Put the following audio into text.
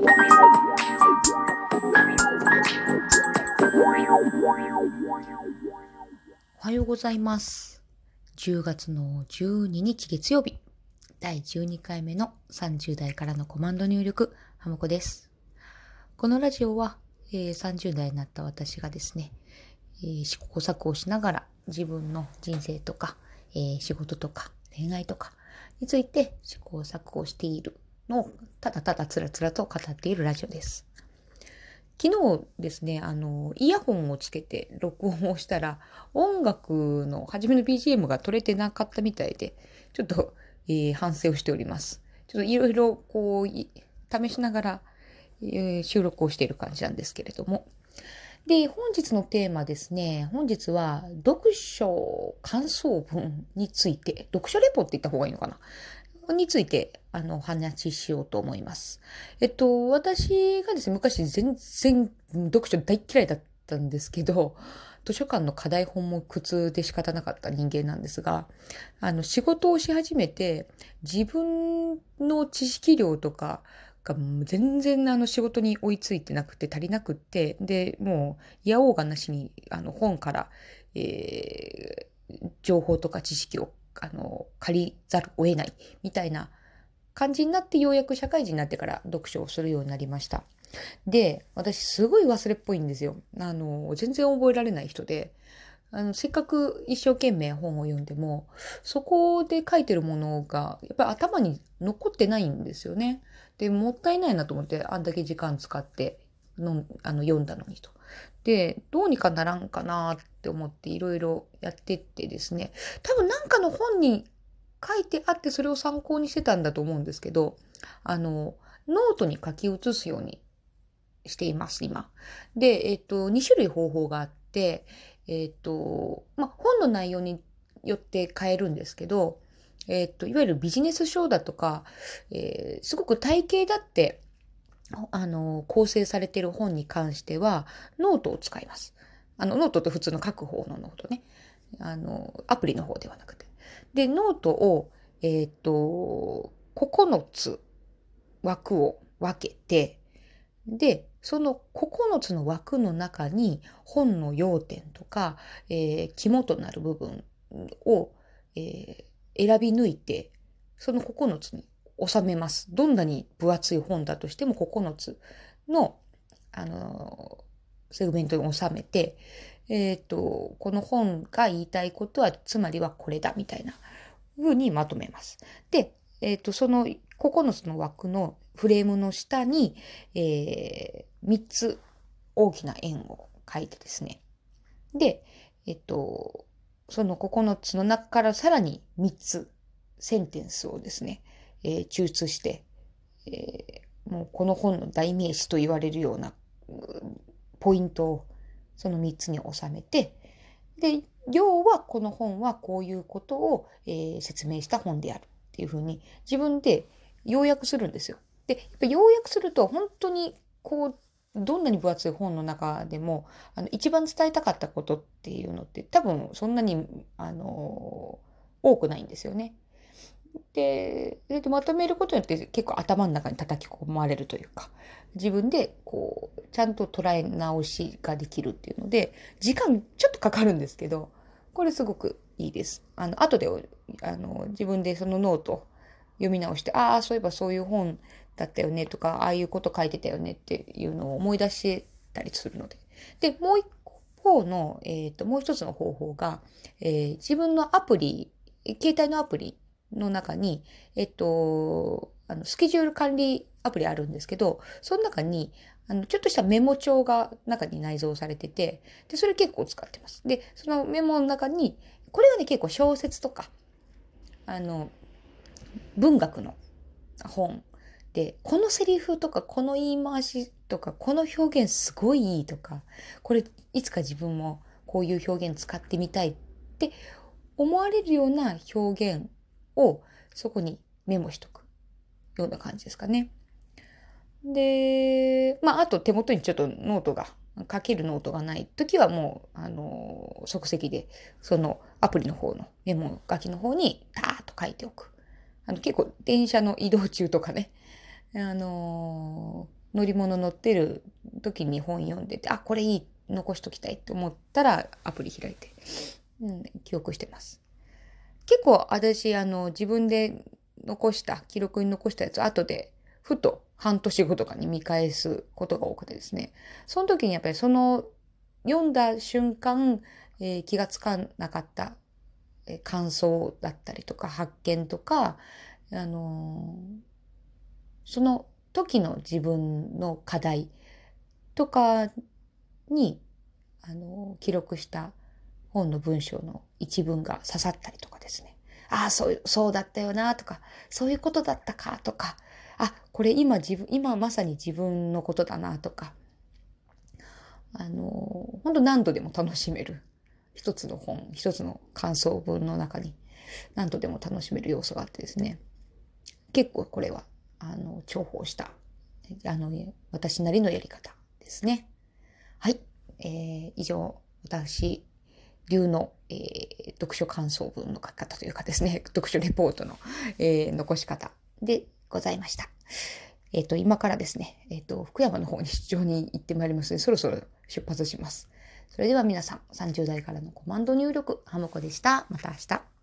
おはようございます。10月の12日月曜日、第12回目の30代からのコマンド入力、ハムコです。このラジオは、えー30代になった私がですね、えー試行錯誤しながら自分の人生とか、えー仕事とか恋愛とかについて試行錯誤しているのただただつらつらと語っているラジオです。昨日ですね、あの、イヤホンをつけて録音をしたら、音楽の初めの BGM が取れてなかったみたいで、ちょっと、えー反省をしております。ちょっといろいろこう、試しながら、えー収録をしている感じなんですけれども。で、本日のテーマですね。本日は、読書感想文について、読書レポって言った方がいいのかな？について、あの、お話ししようと思います。えっと、私がですね、昔全然読書大嫌いだったんですけど、図書館の課題本も苦痛で仕方なかった人間なんですが、あの、仕事をし始めて、自分の知識量とかが全然あの仕事に追いついてなくて足りなくって、で、もう、いやおうがなしに、あの、本から、えー情報とか知識を、あの、借りざるを得ない、みたいな感じになってようやく社会人になってから読書をするようになりました。で、私すごい忘れっぽいんですよ。あの、全然覚えられない人で、あの、せっかく一生懸命本を読んでも、そこで書いてるものが、やっぱり頭に残ってないんですよね。で、もったいないなと思って、あんだけ時間使ってのあの読んだのにと。で、どうにかならんかなって思っていろいろやってってですね、多分なんかの本に書いてあってそれを参考にしてたんだと思うんですけど、あの、ノートに書き写すようにしています、今。で、えっと、2種類方法があって、えっと、ま、本の内容によって変えるんですけど、えっと、いわゆるビジネス書だとか、えーすごく体系だって、あの、構成されている本に関しては、ノートを使います。あの、ノートって普通の書く方のノートね。あの、アプリの方ではなくて。で、ノートを、えっ、と、9つ枠を分けて、で、その9つの枠の中に本の要点とか、えー肝となる部分を、えー選び抜いて、その9つに収めます。どんなに分厚い本だとしても9つの、あのーセグメントに収めて、えっ、と、この本が言いたいことは、つまりはこれだ、みたいな風にまとめます。で、えっ、と、その9つの枠のフレームの下に、えー、3つ大きな円を書いてですね。で、えっ、と、その9つの中からさらに3つセンテンスをですね、えー抽出して、えーもうこの本の代名詞と言われるようなポイントをその3つに収めて、で、要はこの本はこういうことを、えー説明した本であるっていうふうに自分で要約するんですよ。で、やっぱ要約すると本当にこう、どんなに分厚い本の中でも、あの、一番伝えたかったことっていうのって多分そんなに、あの、多くないんですよね。で、でまとめることによって結構頭の中に叩き込まれるというか、自分でこう、ちゃんと捉え直しができるっていうので、時間ちょっとかかるんですけど、これすごくいいです。あの、後で、あの、自分でそのノート読み直して、ああ、そういえばそういう本だったよねとか、ああいうこと書いてたよねっていうのを思い出したりするので。で、もう一方の、えっ、と、もう一つの方法が、えー自分のアプリ、携帯のアプリの中に、えっと、あの、スケジュール管理アプリあるんですけど、その中に、あの、ちょっとしたメモ帳が中に内蔵されてて、で、それ結構使ってます。で、そのメモの中に、これはね、結構小説とか、あの、文学の本で、このセリフとか、この言い回しとか、この表現すごいいいとか、これ、いつか自分もこういう表現使ってみたいって思われるような表現をそこにメモしとくような感じですかね。で、まあ、あと手元にちょっとノートが、書けるノートがない時はもう、あの、即席で、そのアプリの方のメモ書きの方にターッと書いておく。あの、結構電車の移動中とかね、あの、乗り物乗ってる時に本読んでて、あ、これいい、残しときたいって思ったらアプリ開いて、うん、記憶してます。結構私、あの、自分で残した、記録に残したやつ、後で、ふと半年後とかに見返すことが多くてですね。その時にやっぱりその、読んだ瞬間、えー、気がつかなかった、えー、感想だったりとか、発見とか、あのー、その時の自分の課題とかに、あの記録した本の文章の一文が刺さったりとかですね。ああ、そう、そうだったよなとか、そういうことだったかとか、あ、これ今自分、今まさに自分のことだなとか、あの、本当何度でも楽しめる。一つの本、一つの感想文の中に何度でも楽しめる要素があってですね。結構これは、あの、重宝した、あの、私なりのやり方ですね。はい。えー、以上、私流の、えー、読書感想文の書き方というかですね、読書レポートの、えー、残し方でございました。えっ、ー、と、今からですね、えっ、と、福山の方に出張に行ってまいりますので、そろそろ出発します。それでは皆さん、30代からのコマンド入力、ハモコでした。また明日。